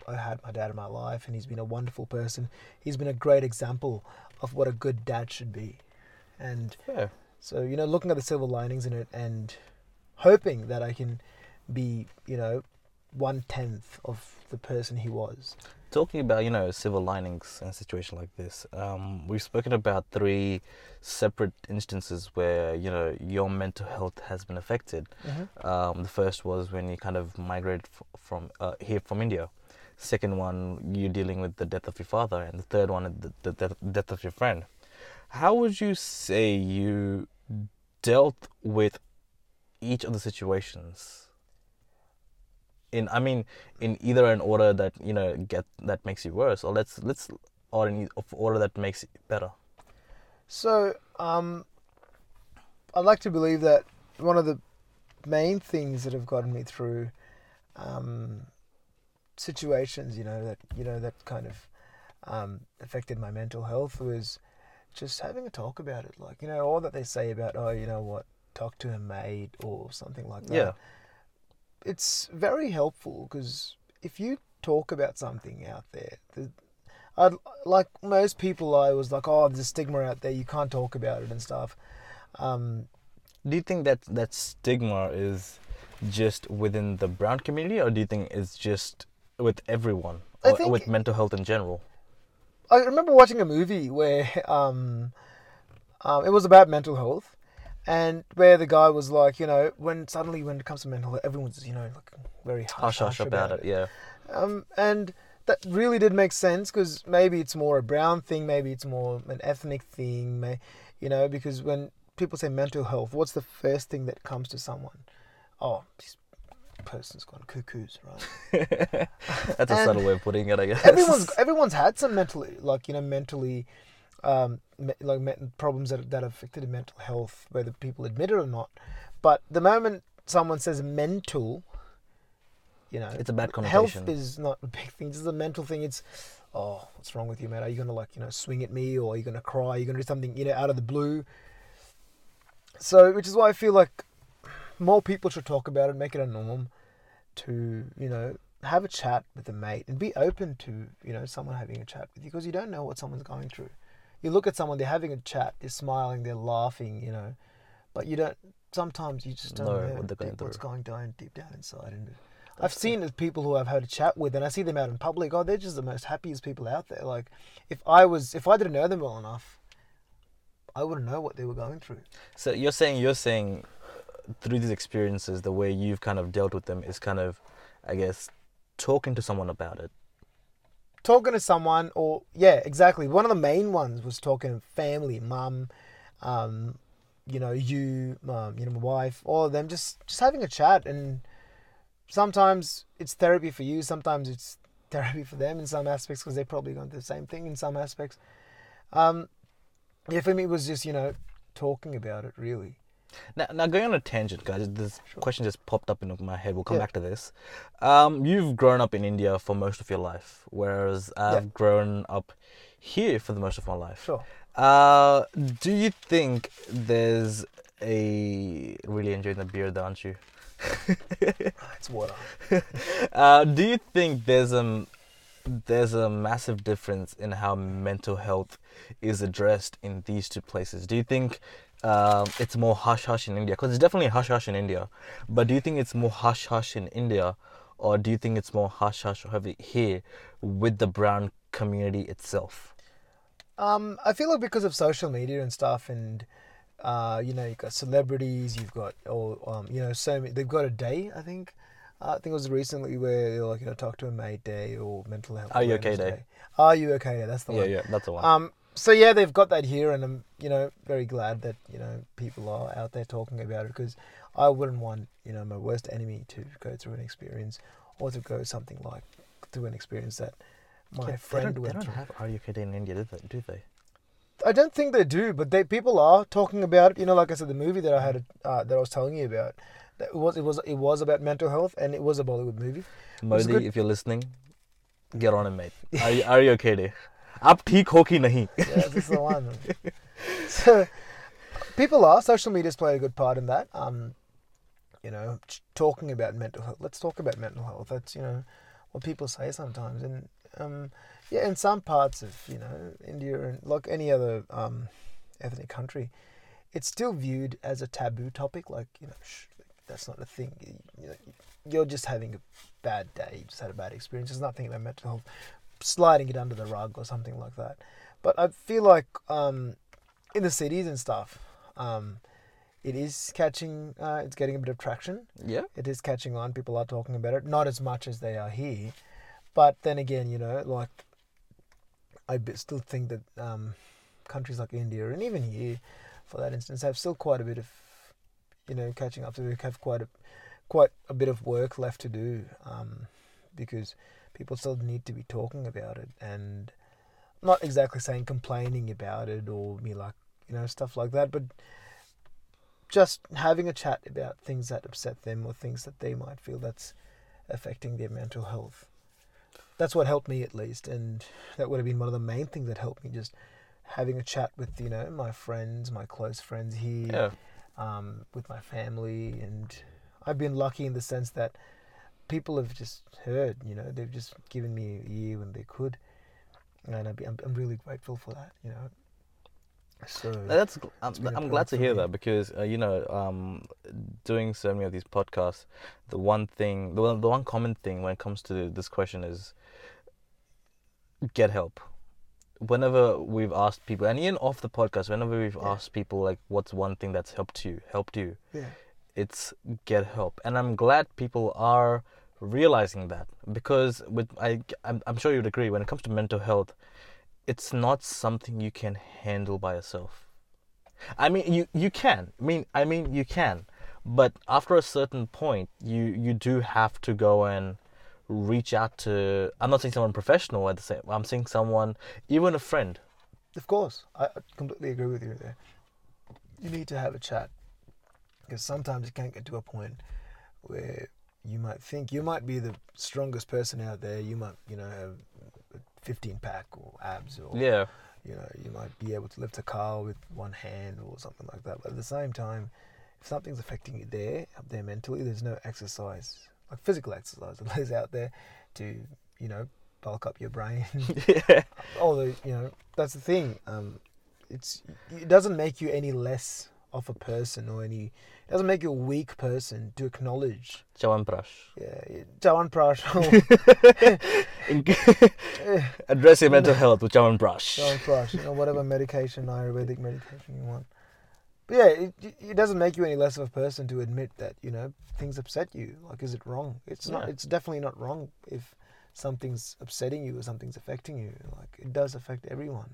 I had my dad in my life, and he's been a wonderful person. He's been a great example of what a good dad should be. And Yeah. so, you know, looking at the silver linings in it and hoping that I can be, you know, one tenth of the person he was. Talking about you know silver linings in a situation like this, um, we've spoken about three separate instances where you know your mental health has been affected. Um, the first was when you kind of migrated f- from uh, here from India. Second one, you're dealing with the death of your father, and the third one, the, the death, death of your friend. How would you say you dealt with each of the situations? In I mean in either an order that you know get that makes you worse, or let's let's or in of order that makes it better. So, um, I'd like to believe that one of the main things that have gotten me through um, situations, you know, that you know that kind of um, affected my mental health was just having a talk about it. Like, you know, all that they say about, oh, you know what, talk to a mate or something like that. Yeah. It's very helpful because if you talk about something out there, the, I'd, like most people, I was like, oh, there's a stigma out there, you can't talk about it and stuff. Um, Do you think that that stigma is just within the brown community, or do you think it's just with everyone, or with mental health in general? I remember watching a movie where um, um, it was about mental health, and where the guy was like, you know, when suddenly when it comes to mental health, everyone's you know like very hush Hush hush about it, yeah. Um, and that really did make sense because maybe it's more a brown thing, maybe it's more an ethnic thing, may, you know, because when people say mental health, what's the first thing that comes to someone? Oh, this person's gone cuckoos, right? That's a subtle way of putting it, I guess. everyone's everyone's had some mentally like you know mentally um like me, problems that that affected mental health whether people admit it or not. But the moment someone says mental you know It's a bad health is not a big thing this is a mental thing it's oh what's wrong with you mate? are you gonna like you know swing at me or are you gonna cry? Are you gonna do something you know out of the blue? So which is why i feel like more people should talk about it make it a norm to you know have a chat with a mate and be open to you know someone having a chat with you because you don't know what someone's going through you look at someone they're having a chat they're smiling they're laughing you know but you don't sometimes you just don't Know know, what deep- what's going down deep down inside and I've seen the people who I've had a chat with, and I see them out in public. Oh, they're just the most happiest people out there. Like, if I was, if I didn't know them well enough, I wouldn't know what they were going through. So you're saying you're saying uh, through these experiences, the way you've kind of dealt with them is kind of, I guess, talking to someone about it. Talking to someone or yeah exactly. One of the main ones was talking to family mum um, you know you um, you know my wife all of them just just having a chat. And sometimes it's therapy for you sometimes it's therapy for them in some aspects because they're probably going through the same thing in some aspects. Um, yeah for me it was just you know talking about it really Now, now going on a tangent, guys. This Sure. question just popped up in my head. We'll come Yeah. back to this. Um, you've grown up in India for most of your life, whereas I've grown up here for the most of my life. sure Uh, do you think there's a really enjoying the beer, aren't you? it's water Uh, do you think there's a there's a massive difference in how mental health is addressed in these two places? Do you think um, it's more hush hush in India? Because it's definitely hush hush in India, but do you think it's more hush hush in India, or do you think it's more hush hush heavy here with the brown community itself? Um, I feel like because of social media and stuff, and uh, you know, you've got celebrities, you've got, or um, you know, so many, they've got a day. I think, uh, I think it was recently where they're like, you know, talk to a mate day or mental health. Are You Okay Day. Are you okay? Day? That's the Yeah, one. Yeah, yeah, that's the one. Um, so yeah, they've got that here, and I'm, you know, very glad that you know people are out there talking about it because I wouldn't want, you know, my worst enemy to go through an experience or to go something like through an experience that my Yeah, they friend don't, they don't through. have Are You in India, do they? Do they? I don't think they do, but they people are talking about it. You know, like I said, the movie that I had uh, that I was telling you about, that it was it was it was about mental health, and it was a Bollywood movie. Modi, if you're listening, get on it, mate. Are you, are you okay, day? आप ठीक हो कि नहीं Yeah, this is the one. so, people are social media's played a good part in that. Um, you know, ch- talking about mental health. Let's talk about mental health. That's you know what people say sometimes, and um, yeah, in some parts of you know India and like any other um, ethnic country, it's still viewed as a taboo topic. Like you know, shh, that's not a thing. You, you know, you're just having a bad day. You just had a bad experience. There's nothing about mental health. Sliding it under the rug or something like that. But I feel like um, in the cities and stuff, um, it is catching. Uh, it's getting a bit of traction. Yeah. It is catching on. People are talking about it. Not as much as they are here, but then again, you know, like I still think that um, countries like India and even here, for that instance, have still quite a bit of, you know, catching up to. Have quite a quite a bit of work left to do um, because people still need to be talking about it and not exactly saying complaining about it or me like you know stuff like that, but just having a chat about things that upset them or things that they might feel that's affecting their mental health. That's what helped me at least, and that would have been one of the main things that helped me. Just having a chat with you know my friends, my close friends here, Yeah. um, with my family, and I've been lucky in the sense that people have just heard. You know, they've just given me a year when they could, and I've been, I'm, I'm really grateful for that. You know. So That's I'm, It's been a I'm glad to hear me. that because uh, you know um, doing so many of these podcasts, the one thing, the one, the one common thing when it comes to this question is get help. Whenever we've asked people, and even off the podcast, whenever we've Yeah. asked people like, "What's one thing that's helped you?" Helped you? yeah, It's get help, and I'm glad people are realizing that because with I I'm, I'm sure you'd agree when it comes to mental health, it's not something you can handle by yourself. I mean, you you can. I mean, I mean, you can, but after a certain point, you you do have to go and reach out to. I'm not saying someone professional at the same. I'm saying someone, even a friend. of course, I completely agree with you there. You need to have a chat because sometimes you can't get to a point where you might think you might be the strongest person out there. You might, you know, have a 15 pack or abs or Yeah, you know, you might be able to lift a car with one hand or something like that. But at the same time, if something's affecting you there, up there mentally, there's no exercise, like physical exercise that lays out there to, you know, bulk up your brain. yeah, Although, you know, that's the thing. Um, it's it doesn't make you any less of a person or any. It doesn't make you a weak person to acknowledge. Chawan Prash. Yeah, Jawan Prash. Oh. Address your mental health with Chawan Prash. Don't crush, you know, whatever medication, Ayurvedic medication you want. But yeah, it, it doesn't make you any less of a person to admit that, you know, things upset you. Like, is it wrong? It's not, it's definitely not wrong if something's upsetting you or something's affecting you. Like, it does affect everyone.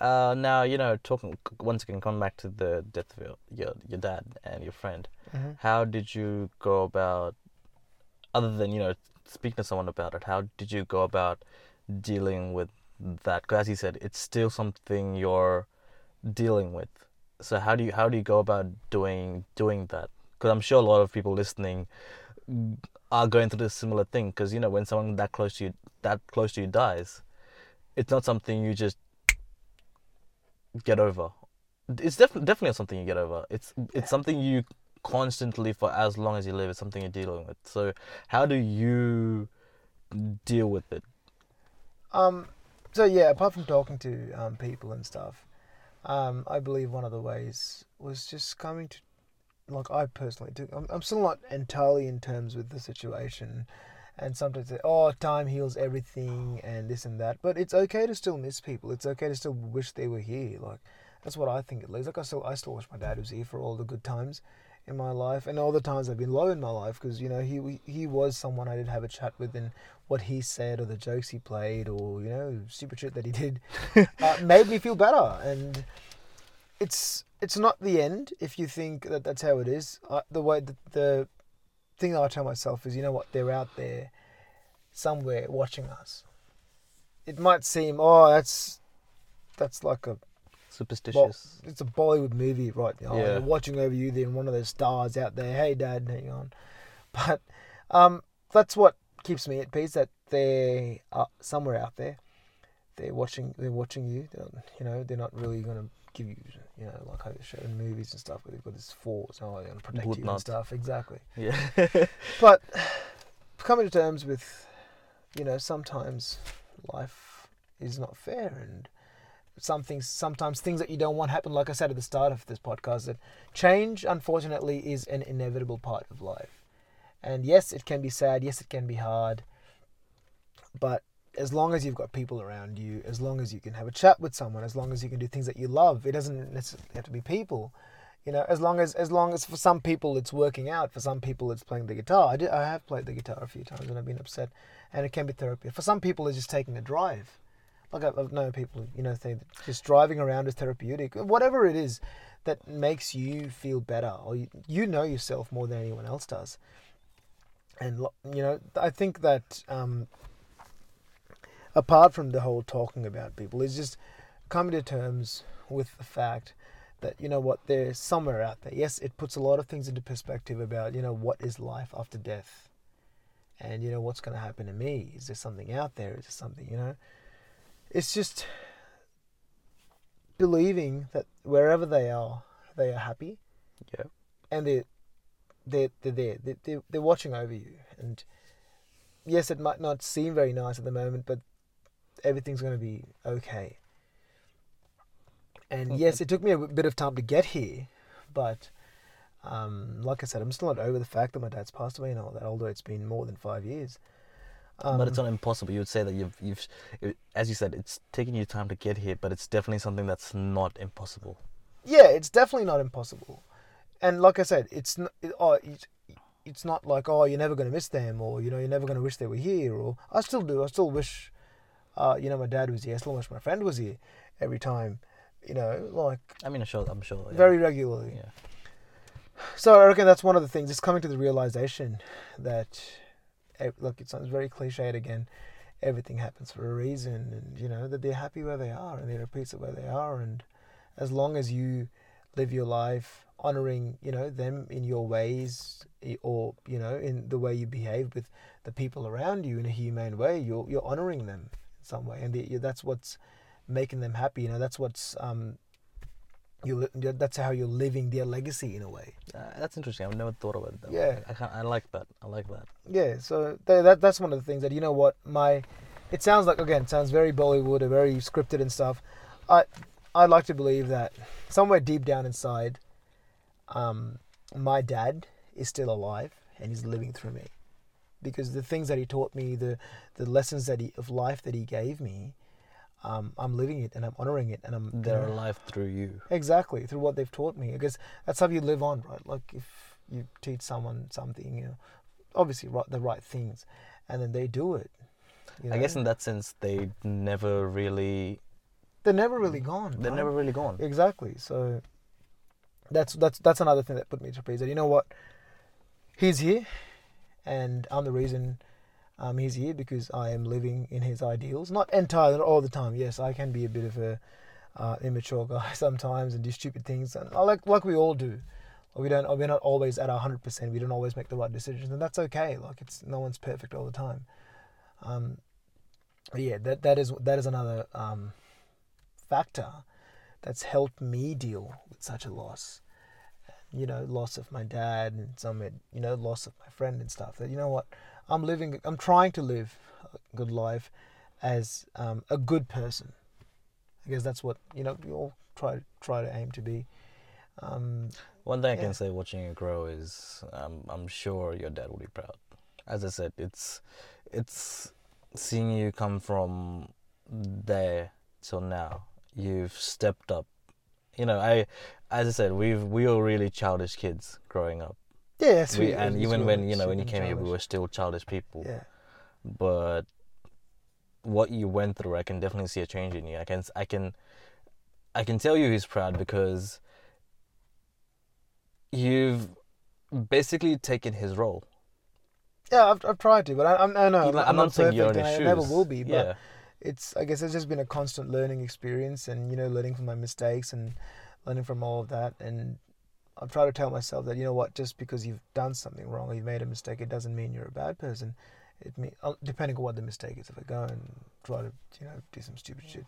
Uh, now you know talking once again. Come back to the death of your, your your dad and your friend. Mm-hmm. How did you go about, other than you know speaking to someone about it? How did you go about dealing with that? Because as you said, it's still something you're dealing with. So how do you how do you go about doing doing that? Because I'm sure a lot of people listening are going through this similar thing. Because you know when someone that close to you that close to you dies, it's not something you just get over. It's definitely definitely something you get over. It's it's something you constantly for as long as you live. It's something you're dealing with. So how do you deal with it? Um, so yeah, apart from talking to um, people and stuff, um, I believe one of the ways was just coming to, like I personally do. I'm, I'm still not entirely in terms with the situation, and sometimes say, oh, time heals everything and this and that. But it's okay to still miss people. It's okay to still wish they were here. Like that's what I think at least. Like I still I still wish my dad was here for all the good times in my life and all the times I've been low in my life because you know he he was someone I did have a chat with and what he said or the jokes he played or you know stupid shit that he did uh, made me feel better and it's it's not the end if you think that that's how it is uh, the way the, the thing that I tell myself is you know what they're out there somewhere watching us it might seem oh that's that's like a Superstitious. it's a Bollywood movie right now. Yeah. They're watching over you, then one of those stars out there, hey dad, hang on. But um, that's what keeps me at peace, that they are somewhere out there. They're watching they're watching you. They're you know, they're not really gonna give you you know, like I show in movies and stuff where they've got this force, oh they're gonna protect Would you and stuff. Exactly. yeah. But coming to terms with, you know, sometimes life is not fair and some things sometimes things that you don't want happen like i said at the start of this podcast that change unfortunately is an inevitable part of life and yes it can be sad yes it can be hard but as long as you've got people around you as long as you can have a chat with someone as long as you can do things that you love it doesn't necessarily have to be people you know as long as as long as for some people it's working out for some people it's playing the guitar i, I have played the guitar a few times and i've been upset and it can be therapy for some people it's just taking a drive like I've, I've known people, you know, think just driving around is therapeutic. Whatever it is that makes you feel better, or you, you know yourself more than anyone else does. And you know, I think that um, apart from the whole talking about people, is just coming to terms with the fact that you know what there's somewhere out there. Yes, it puts a lot of things into perspective about you know what is life after death, and you know what's going to happen to me. Is there something out there? Is there something you know? It's just believing that wherever they are, they are happy, Yeah. and they they they're there. They they they're watching over you. And yes, it might not seem very nice at the moment, but everything's going to be okay. And yes, it took me a bit of time to get here, but um, like I said, I'm still not over the fact that my dad's passed away and all that. Although it's been more than five years. Um, but it's not impossible. You would say that you've you've, it, as you said, it's taken you time to get here, but it's definitely something that's not impossible. yeah, it's definitely not impossible. And like I said, it's not, it, oh, it's, it's not like oh you're never going to miss them or you know you're never going to wish they were here or I still do. I still wish, uh, you know, my dad was here. I still wish my friend was here every time. You know, like I mean, I'm sure. I'm sure. yeah. very regularly. Yeah. So I reckon that's one of the things. It's coming to the realization that, eh, look, it sounds very cliched again. Everything happens for a reason, and you know that they're happy where they are, and they're at peace where they are, and as long as you live your life honoring, you know, them in your ways, eh, or you know, in the way you behave with the people around you in a humane way, you're you're honoring them some way, and the, that's what's making them happy. You know, that's what's um, you that's how you're living their legacy in a way. Uh, that's interesting. I've never thought about it. That Yeah. way. I, can't, I like that. I like that. Yeah, so th- that that's one of the things that you know what my it sounds like again it sounds very Bollywood, or very scripted and stuff. I I like to believe that somewhere deep down inside, um, my dad is still alive and he's living through me, because the things that he taught me, the the lessons that he of life that he gave me, um, I'm living it and I'm honoring it and I'm you They're know, alive through you. Exactly, through what they've taught me. Because that's how you live on, right? Like if you teach someone something, you know, obviously right, the right things, and then they do it. You I guess in that sense, they never really. they're never really gone. They're right? never really gone. exactly. So that's that's that's another thing that put me to peace. That you know what, he's here, and I'm the reason. Um, he's here because I am living in his ideals. Not entirely, not all the time. Yes, I can be a bit of a uh, immature guy sometimes and do stupid things, and I like like we all do. We don't. We're not always at hundred percent. We don't always make the right decisions, and that's okay. Like it's no one's perfect all the time. Um, yeah, that that is that is another um, factor that's helped me deal with such a loss. You know, loss of my dad and some, you know, loss of my friend and stuff. That you know what, I'm living. I'm trying to live a good life as um, a good person. I guess that's what you know. We all try try to aim to be. Um, One thing I can say watching you grow is um, I'm sure your dad will be proud. As I said, it's it's seeing you come from there till now. You've stepped up. You know, I as I said, we've we were really childish kids growing up. yeah, We, and it's even when you know when you came here, we were still childish people. Yeah, But what you went through, I can definitely see a change in you. I can I can I can tell you he's proud because you've basically taken his role. yeah. I've, I've tried to, but I, I'm, I know Even- I'm, I'm not not saying you're perfect, in and his I never will be. But yeah. It's I guess it's just been a constant learning experience and you know learning from my mistakes and learning from all of that. And I try to tell myself that you know what just because you've done something wrong or you've made a mistake it doesn't mean you're a bad person. It mean uh, depending on what the mistake is if I go and try to you know do some stupid shit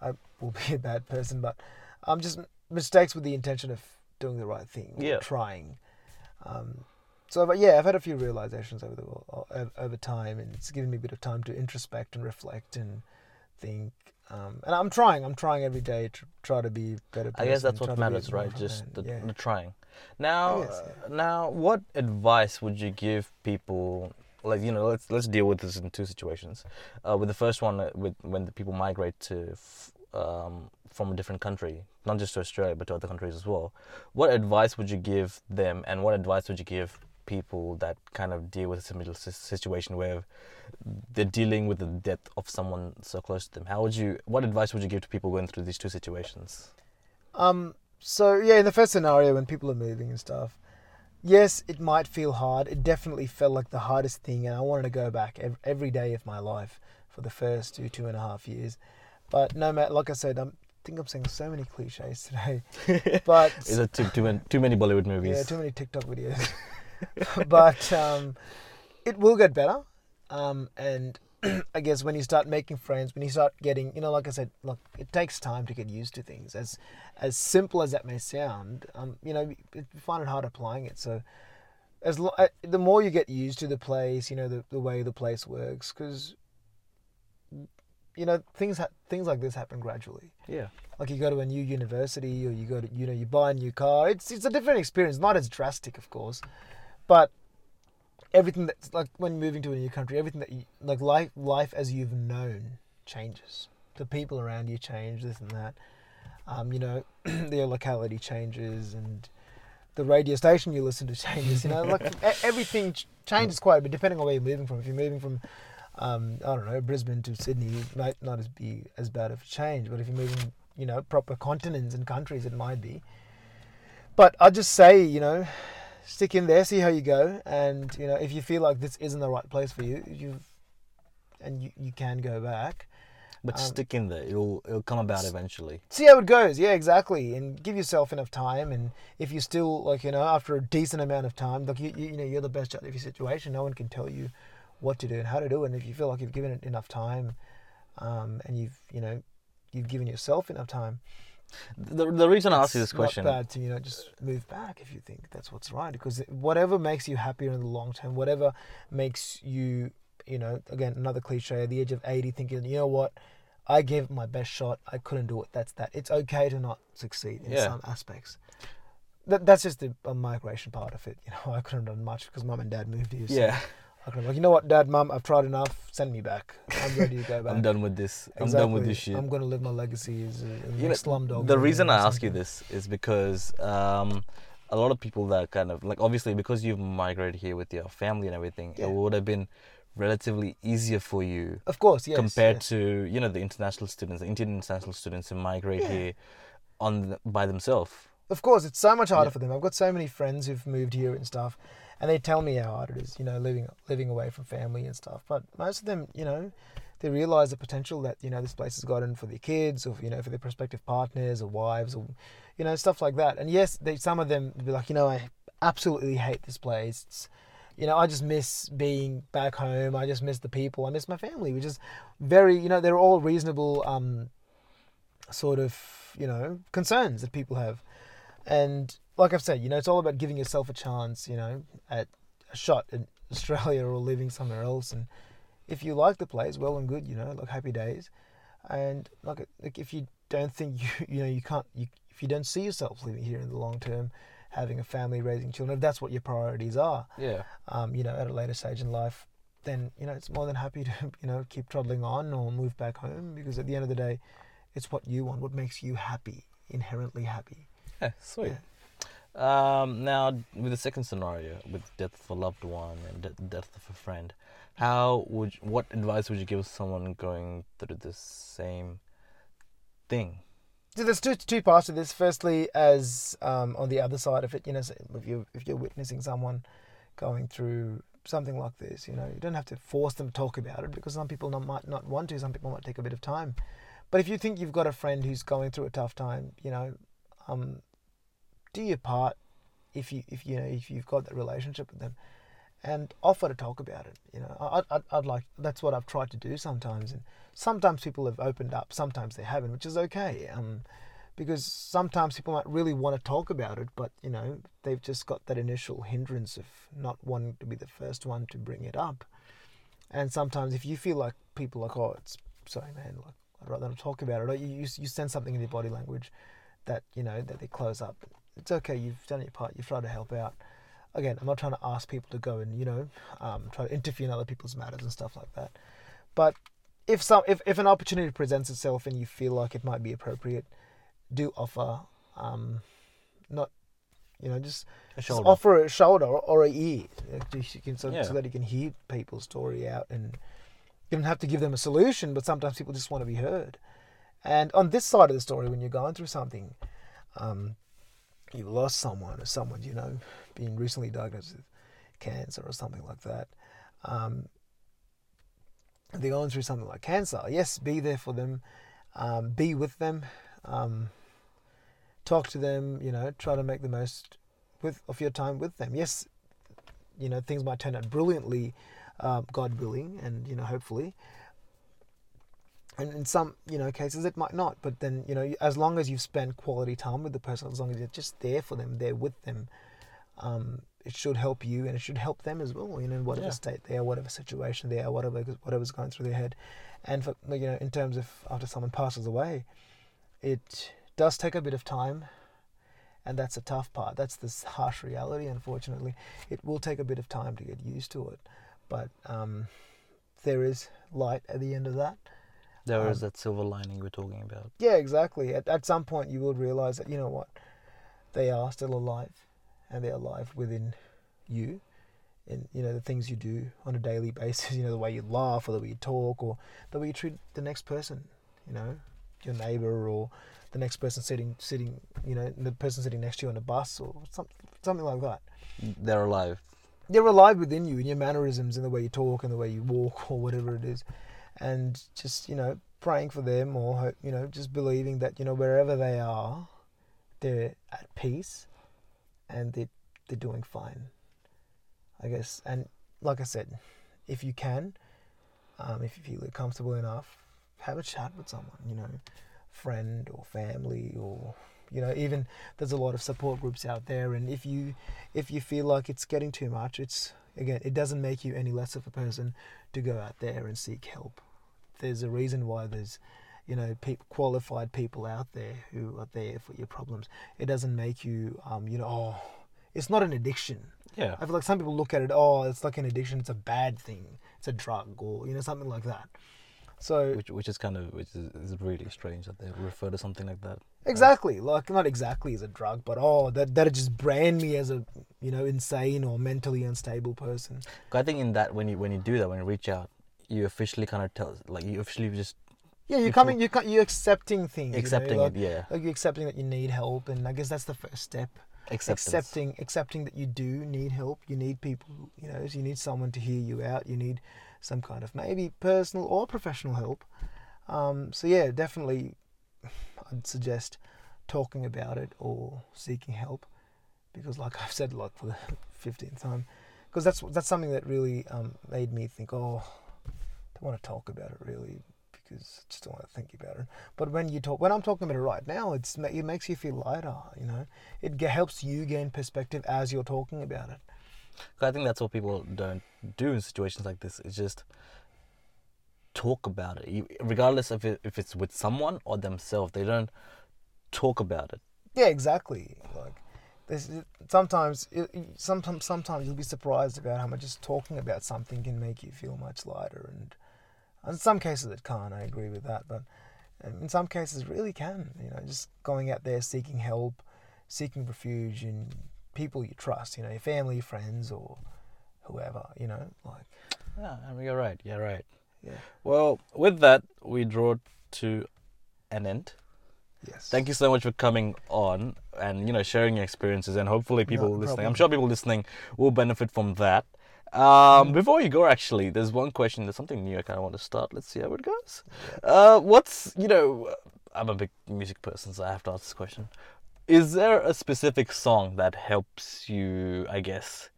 I will be a bad person. But I'm just mistakes with the intention of doing the right thing Yeah. trying. Um, so but yeah I've had a few realizations over the over, time and it's given me a bit of time to introspect and reflect and think um, and I'm trying I'm trying every day to try to be better I guess that's what matters, right? Just the, yeah. the trying. Now, guess, uh, now, what advice would you give people? Like you know, let's let's deal with this in two situations. Uh, with the first one, uh, with when the people migrate to f- um, from a different country, not just to Australia but to other countries as well. What advice would you give them, and what advice would you give people that kind of deal with a similar situation where they're dealing with the death of someone so close to them? How would you? What advice would you give to people going through these two situations? Um. So yeah, in the first scenario, when people are moving and stuff, yes, it might feel hard. It definitely felt like the hardest thing, and I wanted to go back every day of my life for the first two two and a half years. But no matter, like I said, I'm, I think I'm saying so many cliches today. But Is it too too many, too many Bollywood movies? yeah, too many TikTok videos. but um, it will get better. Um, and I guess when you start making friends, when you start getting, you know, like I said, look, it takes time to get used to things. As as simple as that may sound, um, you know, you find it hard applying it. So as lo- uh, the more you get used to the place, you know, the, the way the place works, because you know things ha- things like this happen gradually yeah. like you go to a new university or you go to you know you buy a new car it's it's a different experience not as drastic of course but everything that's like when moving to a new country everything that you like life life as you've known changes. The people around you change this and that. Um, you know their locality changes and the radio station you listen to changes you know like everything changes quite a bit depending on where you're moving from. If you're moving from um, I don't know, Brisbane to Sydney it might not as be as bad of a change, but if you're moving, you know, proper continents and countries, it might be. But I'd just say, you know, stick in there, see how you go, and you know, if you feel like this isn't the right place for you, you and you, you can go back. But Um, stick in there. It'll it'll come about eventually. See how it goes. Yeah, exactly. And give yourself enough time. And if you still like, you know, after a decent amount of time, like you, you, you know, you're the best judge of your situation. No one can tell you what to do and how to do it. And if you feel like you've given it enough time, um, and you've, you know, you've given yourself enough time. The, the reason I asked you this it's question. Not bad to you know just move back if you think that's what's right. Because whatever makes you happier in the long term, whatever makes you, you know, again another cliche. At the age of eighty, thinking, you know what, I gave it my best shot. I couldn't do it. That's that. It's okay to not succeed in Yeah. some aspects. That, that's just the migration part of it. You know, I couldn't have done much because mom and dad moved here. So yeah, I like, you know what, dad, Mom, I've tried enough. Send me back. I'm ready to go back. I'm done with this. I'm done with this shit. I'm going to live my legacy as a, a You know, slumdog. the reason I ask you this is because um, a lot of people that kind of like obviously because you've migrated here with your family and everything, Yeah. it would have been relatively easier for you Of course, yes. compared yes. to you know the international students, the Indian international students who migrate Yeah. here on the, by themselves. Of course, it's so much harder Yeah. for them. I've got so many friends who've moved here and stuff, and they tell me how hard it is, you know, living living away from family and stuff. But most of them, you know, they realize the potential that you know this place has gotten for their kids, or you know, for their prospective partners or wives, or you know, stuff like that. And yes, they, some of them be like, you know, I absolutely hate this place. It's, you know, I just miss being back home. I just miss the people. I miss my family, which is very, you know, they're all reasonable, um, sort of, you know, concerns that people have. And like I've said, you know, it's all about giving yourself a chance, you know, at a shot in Australia or living somewhere else. And if you like the place, well and good, you know, like happy days. And like, like if you don't think you, you know, you can't, you, if you don't see yourself living here in the long term, having a family, raising children, if that's what your priorities are, Yeah. um, you know, at a later stage in life, then you know it's more than happy to you know keep trudging on or move back home because at the end of the day, it's what you want, what makes you happy, inherently happy. Yeah, sweet. Um, now, with the second scenario, with death of a loved one and de- death of a friend, how would you- what advice would you give someone going through the same thing? So there's two two parts to this. Firstly, as um, on the other side of it, you know, so if you if you're witnessing someone going through something like this, you know, you don't have to force them to talk about it because some people not, might not want to. Some people might take a bit of time. But if you think you've got a friend who's going through a tough time, you know, um, do your part. If you if you know if you've got that relationship with them, and offer to talk about it. You know, I, I'd, I'd like that's what I've tried to do sometimes, and sometimes people have opened up, sometimes they haven't, which is okay. Um, because sometimes people might really want to talk about it, but you know they've just got that initial hindrance of not wanting to be the first one to bring it up. And sometimes if you feel like people like, oh, it's sorry, man, like I'd rather not talk about it, or you you, you send something in their body language that you know that they close up. It's okay. You've done your part. You've tried to help out again, I'm not trying to ask people to go and you know um, try to interfere in other people's matters and stuff like that. But if some if, if an opportunity presents itself and you feel like it might be appropriate, do offer. Um, not You know, just, A just shoulder. offer a shoulder or, or a ear, you can, so, Yeah. so that you can hear people's story out. And you don't have to give them a solution, but sometimes people just want to be heard. And on this side of the story, when you're going through something, um, you've lost someone or someone you know being recently diagnosed with cancer or something like that. Um, they're going through something like cancer. Yes, be there for them, um, be with them, um, talk to them. You know, try to make the most with of your time with them. Yes, you know things might turn out brilliantly, um, God willing, and you know hopefully. And in some you know cases it might not, but then you know as long as you've spent quality time with the person, as long as you're just there for them, there with them, um, it should help you and it should help them as well. You know, in whatever Yeah. state they are, whatever situation they are, whatever whatever's going through their head, and for you know, in terms of after someone passes away, it does take a bit of time, and that's a tough part. That's this harsh reality. Unfortunately, it will take a bit of time to get used to it, but um, there is light at the end of that. There is um, that silver lining we're talking about. Yeah, exactly. At, at some point, you will realize that, you know what, they are still alive and they're alive within you. And, you know, the things you do on a daily basis, you know, the way you laugh or the way you talk or the way you treat the next person, you know, your neighbor or the next person sitting, sitting, you know, the person sitting next to you on a bus or some, something like that. They're alive. They're alive within you in your mannerisms and the way you talk and the way you walk or whatever it is. And just, you know, praying for them or, hope- you know, just believing that, you know, wherever they are, they're at peace and they're, they're doing fine, I guess. And like I said, if you can, um, if you feel comfortable enough, have a chat with someone, you know, friend or family or you know even there's a lot of support groups out there and if you if you feel like it's getting too much it's again it doesn't make you any less of a person to go out there and seek help there's a reason why there's you know qualified people out there who are there for your problems it doesn't make you um you know oh it's not an addiction Yeah. I feel like some people look at it, oh, it's like an addiction, it's a bad thing, it's a drug, or you know something like that. So Which, which is kind of which is, is really strange that they refer to something like that. exactly, like not exactly as a drug, but oh, that that just brand me as a you know insane or mentally unstable person. I think in that when you when you do that when you reach out, you officially kind of tell like you officially just Yeah, you're coming, you're you're accepting things, you know, accepting like, it. Yeah. like you're accepting that you need help, and I guess that's the first step. Acceptance. accepting accepting that you do need help you need people you know you need someone to hear you out you need some kind of maybe personal or professional help um, so yeah definitely i'd suggest talking about it or seeking help because like i've said like for the 15th time because that's that's something that really um, made me think oh don't want to talk about it really because I just don't want to think about it. But when you talk, when I'm talking about it right now, it's it makes you feel lighter. You know, it ge- helps you gain perspective as you're talking about it. I think that's what people don't do in situations like this. It's just talk about it, You- regardless of it, if it's with someone or themselves. They don't talk about it. Yeah, exactly. Like, sometimes, sometimes, sometimes you'll be surprised about how much just talking about something can make you feel much lighter. And in some cases, it can't. I agree with that, but um, in some cases, it really can. You know, just going out there seeking help, seeking refuge in people you trust. You know, your family, friends, or whoever. You know, like Yeah, I mean, you're right. You're right. yeah. Well, with that, we draw to an end. Yes. Thank you so much for coming on and you know sharing your experiences and hopefully people No listening. I'm sure people listening will benefit from that. Um, Mm. Before you go, actually, there's one question. There's something new I kind of want to start. Let's see how it goes. Uh, what's you know, I'm a big music person, so I have to ask this question. Is there a specific song that helps you, I guess,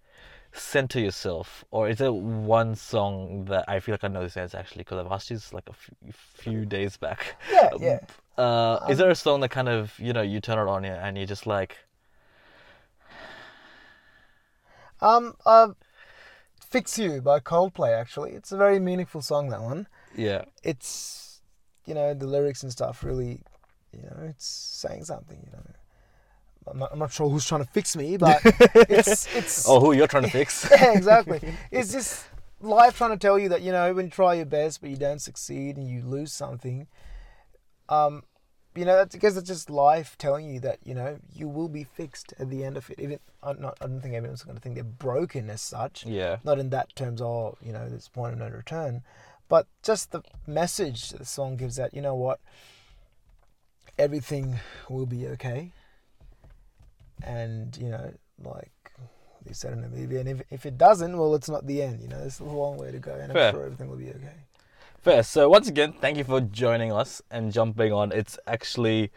center yourself, or is there one song that I feel like I know this answer actually because I've asked you this like a few, few days back. Yeah, yeah. Uh, is Um, there a song that kind of you know you turn it on and you're just like, Um, uh, "Fix You" by Coldplay. Actually, it's a very meaningful song. That one. yeah, It's, you know, the lyrics and stuff really, you know, it's saying something. You know, I'm not, I'm not sure who's trying to fix me, but it's it's. oh, who you're trying to fix? yeah, exactly. It's just life trying to tell you that you know when you try your best but you don't succeed and you lose something. Um, you know, that's because it's just life telling you that you know you will be fixed at the end of it. Even I'm not, I don't think everyone's going to think they're broken as such. Yeah. Not in that terms of you know this point of no return, but just the message the song gives that you know what, everything will be okay. And you know, like they said in the movie, and if if it doesn't, well, it's not the end. You know, there's a long way to go, and Fair. I'm sure everything will be okay. Fair. So once again, thank you for joining us and jumping on. It's actually,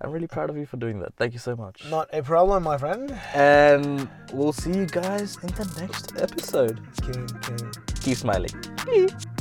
I'm really proud of you for doing that. Thank you so much. Not a problem, my friend. And we'll see you guys in the next episode. King, king. Keep smiling.